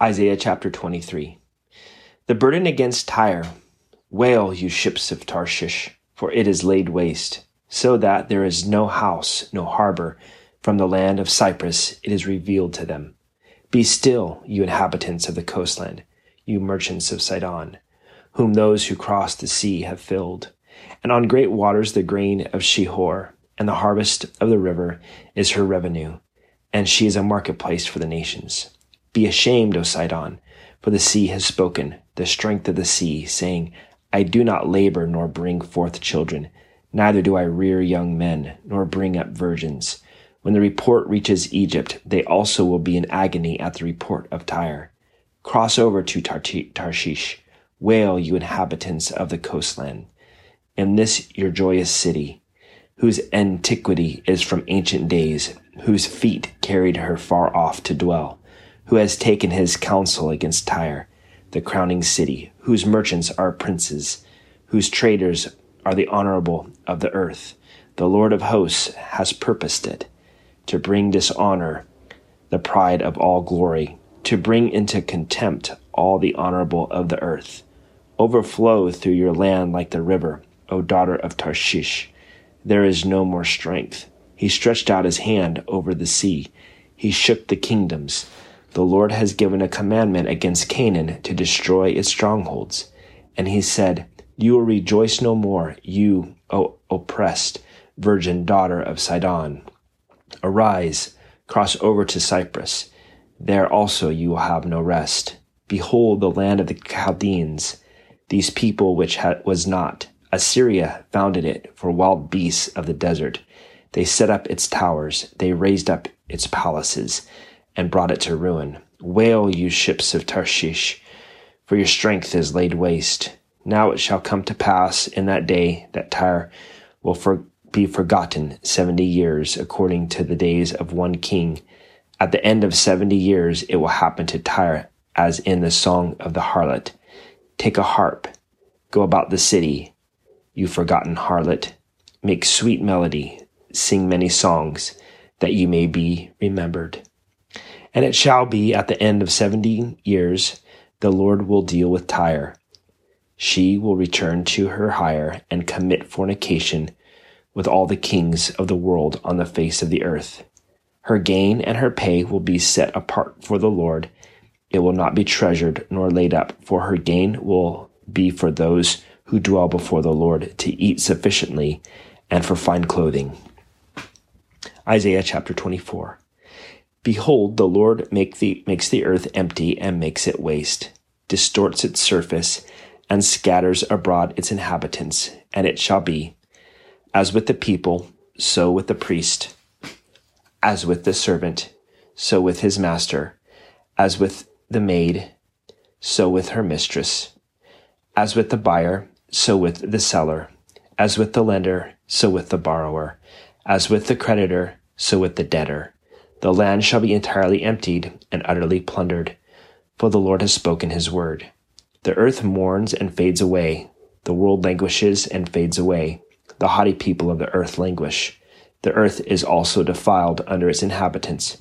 Isaiah chapter 23. The burden against Tyre. Wail, you ships of Tarshish, for it is laid waste, so that there is no house, no harbor. From the land of Cyprus it is revealed to them. Be still, you inhabitants of the coastland, you merchants of Sidon, whom those who cross the sea have filled. And on great waters the grain of Shihor, and the harvest of the river is her revenue, and she is a marketplace for the nations. Be ashamed, O Sidon, for the sea has spoken, the strength of the sea, saying, I do not labor nor bring forth children, neither do I rear young men, nor bring up virgins. When the report reaches Egypt, they also will be in agony at the report of Tyre. Cross over to Tarshish. Wail, you inhabitants of the coastland. In this your joyous city, whose antiquity is from ancient days, whose feet carried her far off to dwell who has taken his counsel against Tyre, the crowning city, whose merchants are princes, whose traders are the honorable of the earth. The Lord of hosts has purposed it, to bring dishonor, the pride of all glory, to bring into contempt all the honorable of the earth. Overflow through your land like the river, O daughter of Tarshish. There is no more strength. He stretched out his hand over the sea. He shook the kingdoms. The Lord has given a commandment against Canaan to destroy its strongholds. And he said, You will rejoice no more, you, O oppressed virgin daughter of Sidon. Arise, cross over to Cyprus. There also you will have no rest. Behold the land of the Chaldeans, these people which was not. Assyria founded it for wild beasts of the desert. They set up its towers, they raised up its palaces and brought it to ruin. Wail, you ships of Tarshish, for your strength is laid waste. Now it shall come to pass in that day that Tyre will for, be forgotten seventy years, according to the days of one king. At the end of seventy years, it will happen to Tyre as in the song of the harlot. Take a harp, go about the city, you forgotten harlot. Make sweet melody, sing many songs, that you may be remembered. And it shall be at the end of seventy years, the Lord will deal with Tyre. She will return to her hire and commit fornication with all the kings of the world on the face of the earth. Her gain and her pay will be set apart for the Lord. It will not be treasured nor laid up, for her gain will be for those who dwell before the Lord to eat sufficiently and for fine clothing. Isaiah chapter 24. Behold, the Lord make the, makes the earth empty and makes it waste, distorts its surface, and scatters abroad its inhabitants. And it shall be, as with the people, so with the priest, as with the servant, so with his master, as with the maid, so with her mistress, as with the buyer, so with the seller, as with the lender, so with the borrower, as with the creditor, so with the debtor the land shall be entirely emptied and utterly plundered, for the Lord has spoken his word. The earth mourns and fades away. The world languishes and fades away. The haughty people of the earth languish. The earth is also defiled under its inhabitants,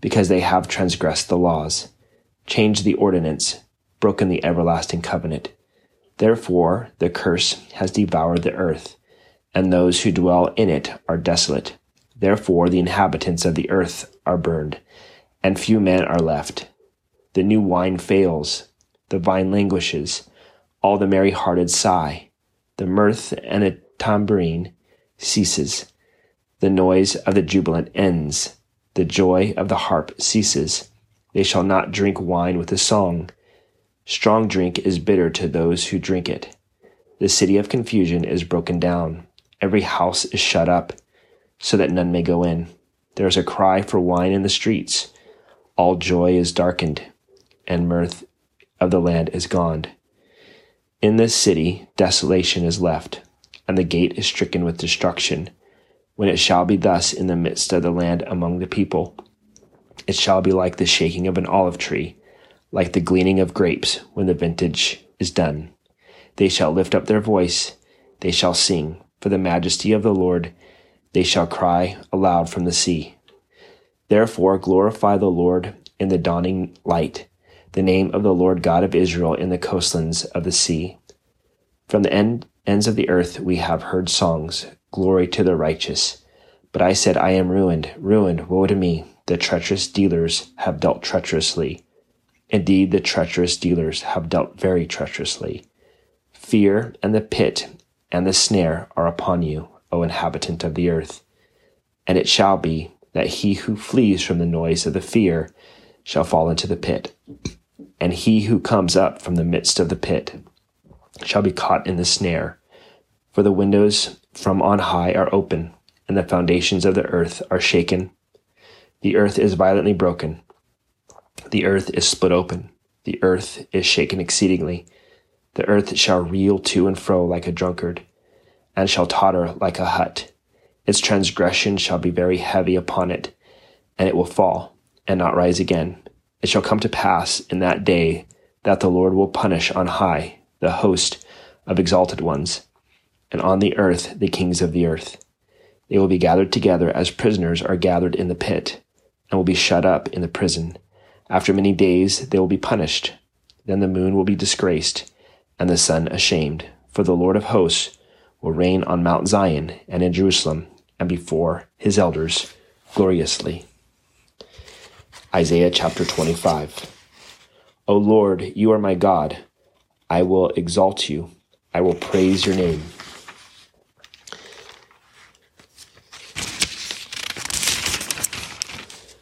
because they have transgressed the laws, changed the ordinance, broken the everlasting covenant. Therefore, the curse has devoured the earth, and those who dwell in it are desolate. Therefore the inhabitants of the earth are burned, and few men are left. The new wine fails, the vine languishes, all the merry hearted sigh, the mirth and the tambourine ceases, the noise of the jubilant ends, the joy of the harp ceases. They shall not drink wine with a song. Strong drink is bitter to those who drink it. The city of confusion is broken down. Every house is shut up so that none may go in. There is a cry for wine in the streets. All joy is darkened, and mirth of the land is gone. In this city, desolation is left, and the gate is stricken with destruction. When it shall be thus in the midst of the land among the people, it shall be like the shaking of an olive tree, like the gleaning of grapes when the vintage is done. They shall lift up their voice, they shall sing, for the majesty of the Lord they shall cry aloud from the sea. Therefore glorify the Lord in the dawning light. the name of the Lord God of Israel in the coastlands of the sea. From the end, ends of the earth we have heard songs, glory to the righteous. But I said, I am ruined, ruined, woe to me. The treacherous dealers have dealt treacherously. Indeed, the treacherous dealers have dealt very treacherously. Fear and the pit and the snare are upon you, O inhabitant of the earth. And it shall be that he who flees from the noise of the fear shall fall into the pit, and he who comes up from the midst of the pit shall be caught in the snare. For the windows from on high are open, and the foundations of the earth are shaken. The earth is violently broken. The earth is split open. The earth is shaken exceedingly. The earth shall reel to and fro like a drunkard, and shall totter like a hut. Its transgression shall be very heavy upon it, and it will fall, and not rise again. It shall come to pass in that day that the Lord will punish on high the host of exalted ones, and on the earth the kings of the earth. They will be gathered together as prisoners are gathered in the pit, and will be shut up in the prison. After many days they will be punished. Then the moon will be disgraced, and the sun ashamed, for the Lord of hosts will reign on Mount Zion and in Jerusalem and before his elders gloriously. Isaiah chapter 25. O Lord, you are my God. I will exalt you. I will praise your name.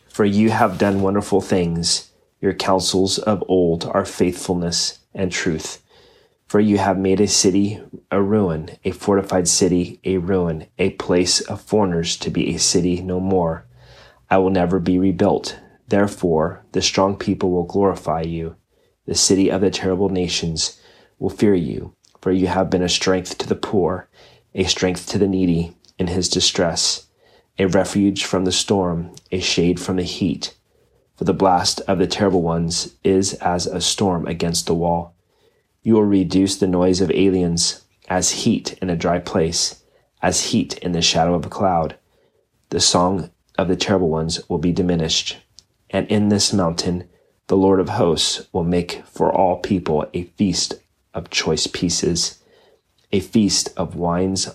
For you have done wonderful things. Your counsels of old are faithfulness and truth. For you have made a city a ruin, a fortified city a ruin, a place of foreigners to be a city no more. I will never be rebuilt. Therefore, the strong people will glorify you. The city of the terrible nations will fear you, for you have been a strength to the poor, a strength to the needy in his distress, a refuge from the storm, a shade from the heat. For the blast of the terrible ones is as a storm against the wall. You will reduce the noise of aliens as heat in a dry place, as heat in the shadow of a cloud. The song of the terrible ones will be diminished. And in this mountain, the Lord of hosts will make for all people a feast of choice pieces, a feast of wines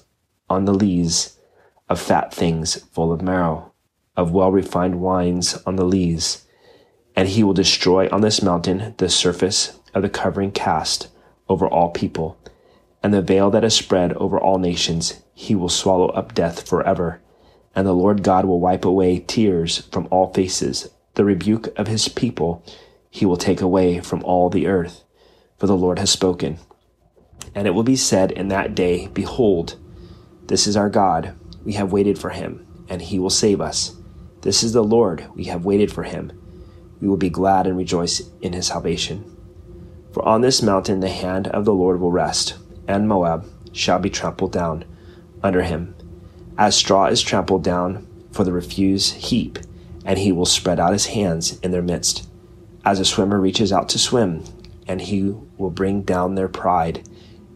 on the lees, of fat things full of marrow, of well refined wines on the lees. And he will destroy on this mountain the surface of the covering cast over all people, and the veil that is spread over all nations, he will swallow up death forever. And the Lord God will wipe away tears from all faces. The rebuke of his people he will take away from all the earth, for the Lord has spoken. And it will be said in that day, Behold, this is our God. We have waited for him, and he will save us. This is the Lord. We have waited for him. We will be glad and rejoice in his salvation. For on this mountain the hand of the Lord will rest, and Moab shall be trampled down under him, as straw is trampled down for the refuse heap, and he will spread out his hands in their midst, as a swimmer reaches out to swim, and he will bring down their pride,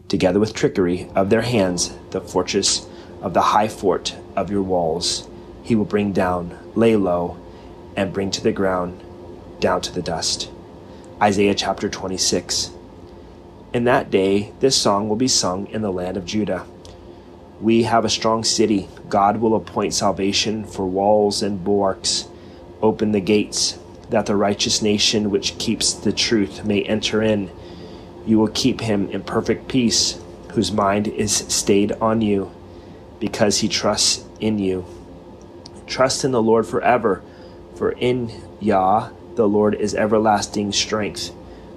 together with trickery of their hands, the fortress of the high fort of your walls. He will bring down, lay low, and bring to the ground, down to the dust. Isaiah chapter 26. In that day, this song will be sung in the land of Judah. We have a strong city. God will appoint salvation for walls and bulwarks. Open the gates, that the righteous nation which keeps the truth may enter in. You will keep him in perfect peace, whose mind is stayed on you, because he trusts in you. Trust in the Lord forever, for in Yah the Lord is everlasting strength.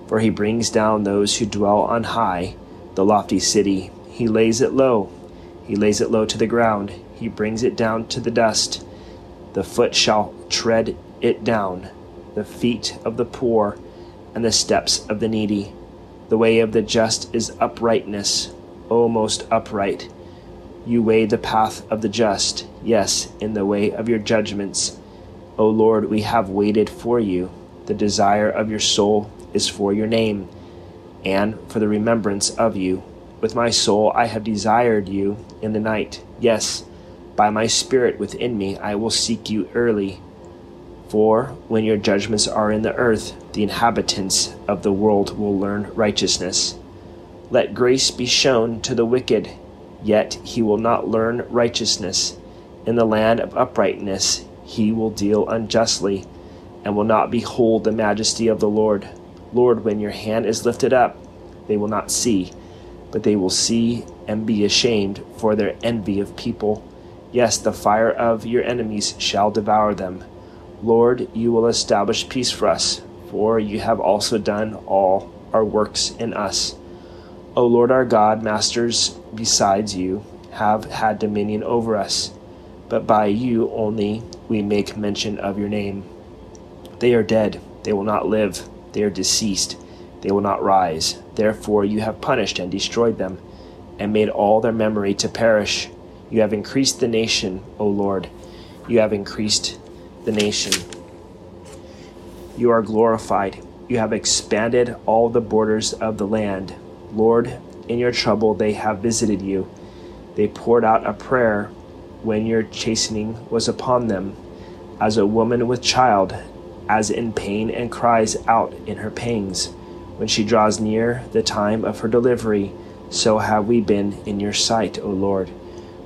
For he brings down those who dwell on high, the lofty city. He lays it low. He lays it low to the ground. He brings it down to the dust. The foot shall tread it down, the feet of the poor, and the steps of the needy. The way of the just is uprightness, O most upright. You weigh the path of the just, yes, in the way of your judgments. O Lord, we have waited for you. The desire of your soul is for your name, and for the remembrance of you. With my soul I have desired you in the night. Yes, by my spirit within me I will seek you early. For when your judgments are in the earth, the inhabitants of the world will learn righteousness. Let grace be shown to the wicked, yet he will not learn righteousness. In the land of uprightness he will deal unjustly, and will not behold the majesty of the Lord. Lord, when your hand is lifted up, they will not see, but they will see and be ashamed for their envy of people. Yes, the fire of your enemies shall devour them. Lord, you will establish peace for us, for you have also done all our works in us. O Lord our God, masters besides you have had dominion over us, but by you only we make mention of your name. They are dead, they will not live, they are deceased, they will not rise. Therefore you have punished and destroyed them, and made all their memory to perish. You have increased the nation, O Lord, you have increased the nation. You are glorified. You have expanded all the borders of the land. Lord, in your trouble they have visited you. They poured out a prayer when your chastening was upon them, as a woman with child, as in pain and cries out in her pangs. When she draws near the time of her delivery, so have we been in your sight, O Lord.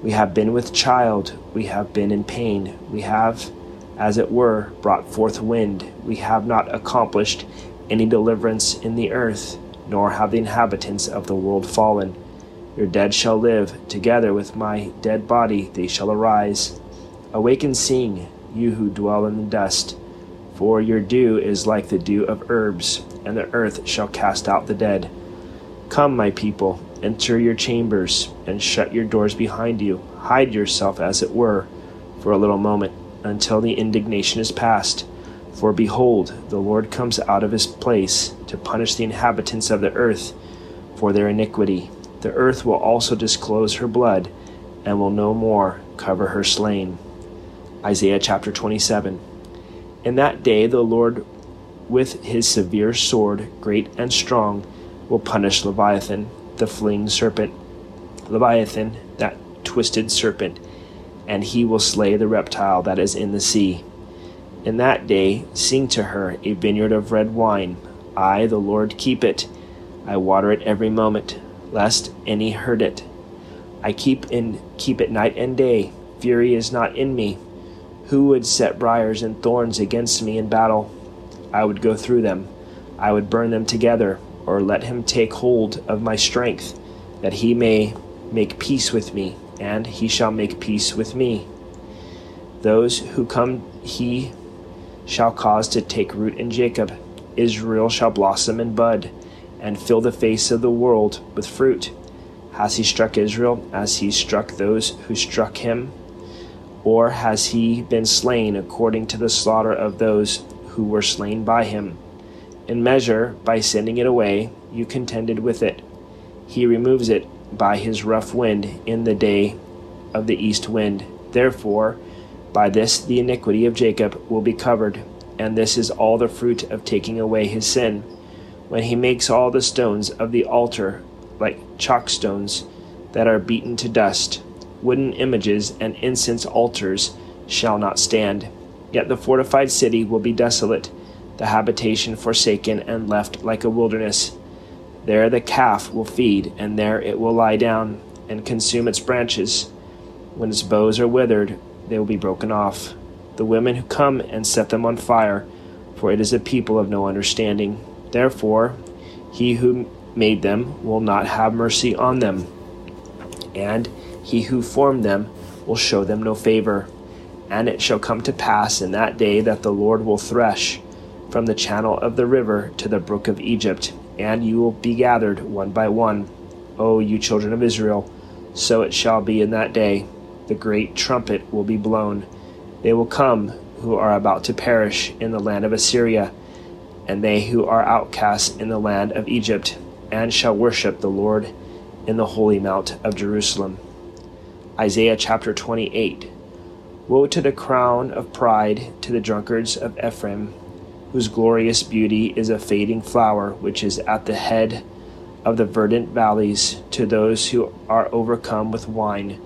We have been with child, we have been in pain, we have as it were, brought forth wind. We have not accomplished any deliverance in the earth, nor have the inhabitants of the world fallen. Your dead shall live, together with my dead body they shall arise. Awake and sing, you who dwell in the dust, for your dew is like the dew of herbs, and the earth shall cast out the dead. Come, my people, enter your chambers, and shut your doors behind you. Hide yourself, as it were, for a little moment until the indignation is past. For behold, the Lord comes out of his place to punish the inhabitants of the earth for their iniquity. The earth will also disclose her blood, and will no more cover her slain. Isaiah chapter 27. In that day the Lord, with his severe sword, great and strong, will punish Leviathan, the fleeing serpent. Leviathan, that twisted serpent and he will slay the reptile that is in the sea. In that day sing to her a vineyard of red wine. I, the Lord, keep it. I water it every moment, lest any hurt it. I keep in keep it night and day. Fury is not in me. Who would set briars and thorns against me in battle? I would go through them. I would burn them together, or let him take hold of my strength, that he may make peace with me and he shall make peace with me. Those who come he shall cause to take root in Jacob. Israel shall blossom and bud, and fill the face of the world with fruit. Has he struck Israel as he struck those who struck him? Or has he been slain according to the slaughter of those who were slain by him? In measure, by sending it away, you contended with it. He removes it by his rough wind in the day of the east wind. Therefore, by this the iniquity of Jacob will be covered, and this is all the fruit of taking away his sin. When he makes all the stones of the altar like chalk stones that are beaten to dust, wooden images and incense altars shall not stand. Yet the fortified city will be desolate, the habitation forsaken and left like a wilderness. There the calf will feed, and there it will lie down and consume its branches. When its boughs are withered, they will be broken off. The women who come and set them on fire, for it is a people of no understanding. Therefore, he who made them will not have mercy on them, and he who formed them will show them no favor. And it shall come to pass in that day that the Lord will thresh from the channel of the river to the brook of Egypt and you will be gathered one by one. O you children of Israel, so it shall be in that day. The great trumpet will be blown. They will come who are about to perish in the land of Assyria, and they who are outcasts in the land of Egypt, and shall worship the Lord in the holy mount of Jerusalem. Isaiah chapter 28 Woe to the crown of pride to the drunkards of Ephraim whose glorious beauty is a fading flower which is at the head of the verdant valleys, to those who are overcome with wine.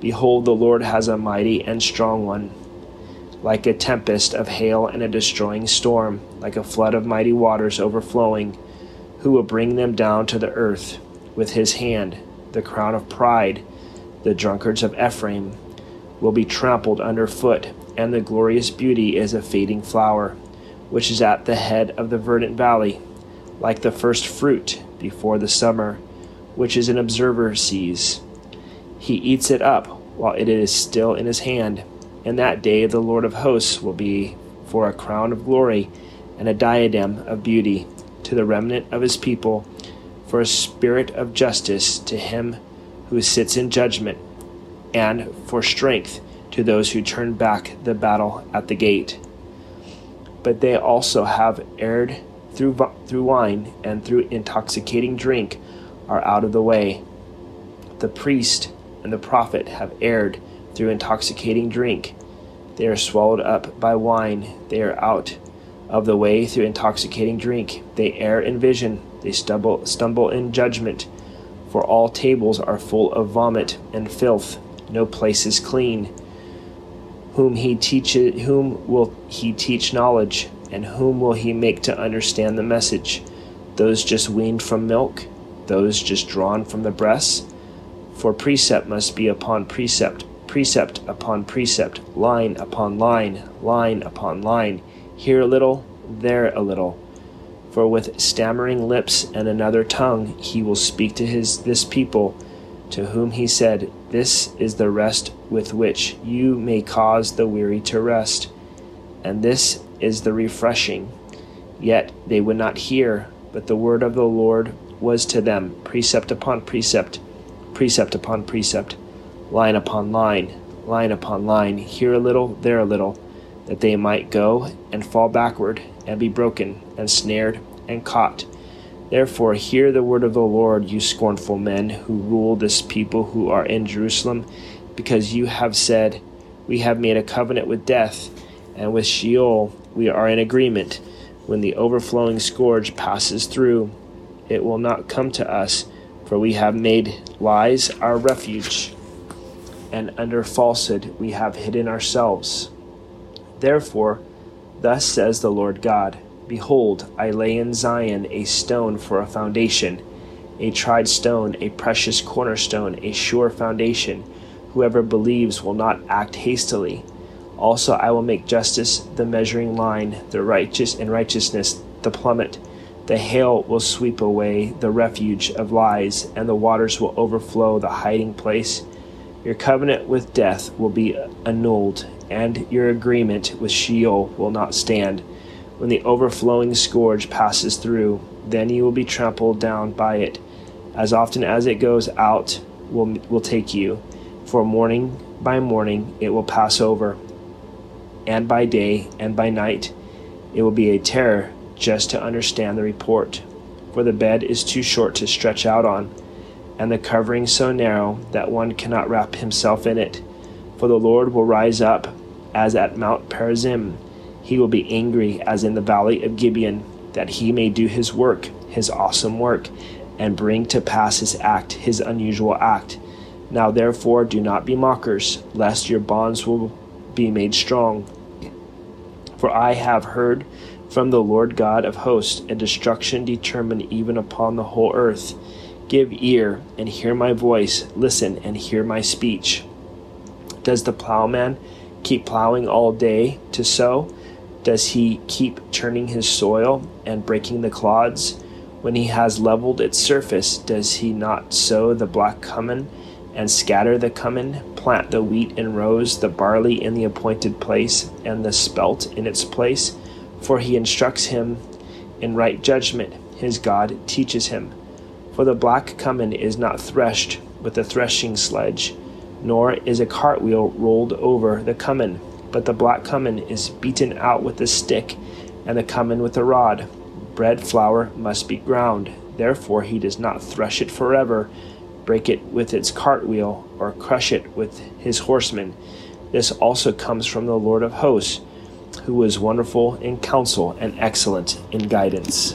Behold, the Lord has a mighty and strong one. Like a tempest of hail and a destroying storm, like a flood of mighty waters overflowing, who will bring them down to the earth? With his hand, the crown of pride, the drunkards of Ephraim will be trampled under foot, and the glorious beauty is a fading flower, which is at the head of the verdant valley, like the first fruit before the summer, which is an observer sees. He eats it up while it is still in his hand, and that day the Lord of hosts will be for a crown of glory and a diadem of beauty to the remnant of his people, for a spirit of justice to him who sits in judgment, and for strength to those who turn back the battle at the gate. But they also have erred through, through wine and through intoxicating drink are out of the way. The priest and the prophet have erred through intoxicating drink. They are swallowed up by wine. They are out of the way through intoxicating drink. They err in vision. They stumble, stumble in judgment. For all tables are full of vomit and filth. No place is clean. Whom he teaches, whom will he teach knowledge, and whom will he make to understand the message? Those just weaned from milk, those just drawn from the breasts. For precept must be upon precept, precept upon precept, line upon line, line upon line, here a little, there a little. For with stammering lips and another tongue he will speak to his this people, to whom he said, This is the rest with which you may cause the weary to rest, and this is the refreshing. Yet they would not hear, but the word of the Lord was to them precept upon precept, precept upon precept, line upon line, line upon line, here a little, there a little, that they might go and fall backward and be broken and snared and caught. Therefore, hear the word of the Lord, you scornful men who rule this people who are in Jerusalem, because you have said, We have made a covenant with death, and with Sheol we are in agreement. When the overflowing scourge passes through, it will not come to us, for we have made lies our refuge, and under falsehood we have hidden ourselves. Therefore, thus says the Lord God Behold, I lay in Zion a stone for a foundation, a tried stone, a precious cornerstone, a sure foundation. Whoever believes will not act hastily. Also, I will make justice the measuring line, the righteous and righteousness the plummet. The hail will sweep away the refuge of lies, and the waters will overflow the hiding place. Your covenant with death will be annulled, and your agreement with Sheol will not stand. When the overflowing scourge passes through, then you will be trampled down by it. As often as it goes out, will will take you. For morning by morning it will pass over, and by day and by night it will be a terror just to understand the report. For the bed is too short to stretch out on, and the covering so narrow that one cannot wrap himself in it. For the Lord will rise up as at Mount Perazim. He will be angry as in the valley of Gibeon, that he may do his work, his awesome work, and bring to pass his act, his unusual act. Now therefore do not be mockers, lest your bonds will be made strong. For I have heard from the Lord God of hosts a destruction determined even upon the whole earth. Give ear and hear my voice, listen and hear my speech. Does the plowman keep plowing all day to sow? Does he keep churning his soil and breaking the clods? When he has leveled its surface, does he not sow the black cumin and scatter the cumin, plant the wheat in rows, the barley in the appointed place, and the spelt in its place? for he instructs him in right judgment. His God teaches him. For the black cumin is not threshed with a threshing sledge, nor is a cartwheel rolled over the cumin, but the black cumin is beaten out with a stick, and the cumin with a rod. Bread flour must be ground, therefore he does not thresh it forever, break it with its cartwheel, or crush it with his horsemen. This also comes from the Lord of hosts who was wonderful in counsel and excellent in guidance.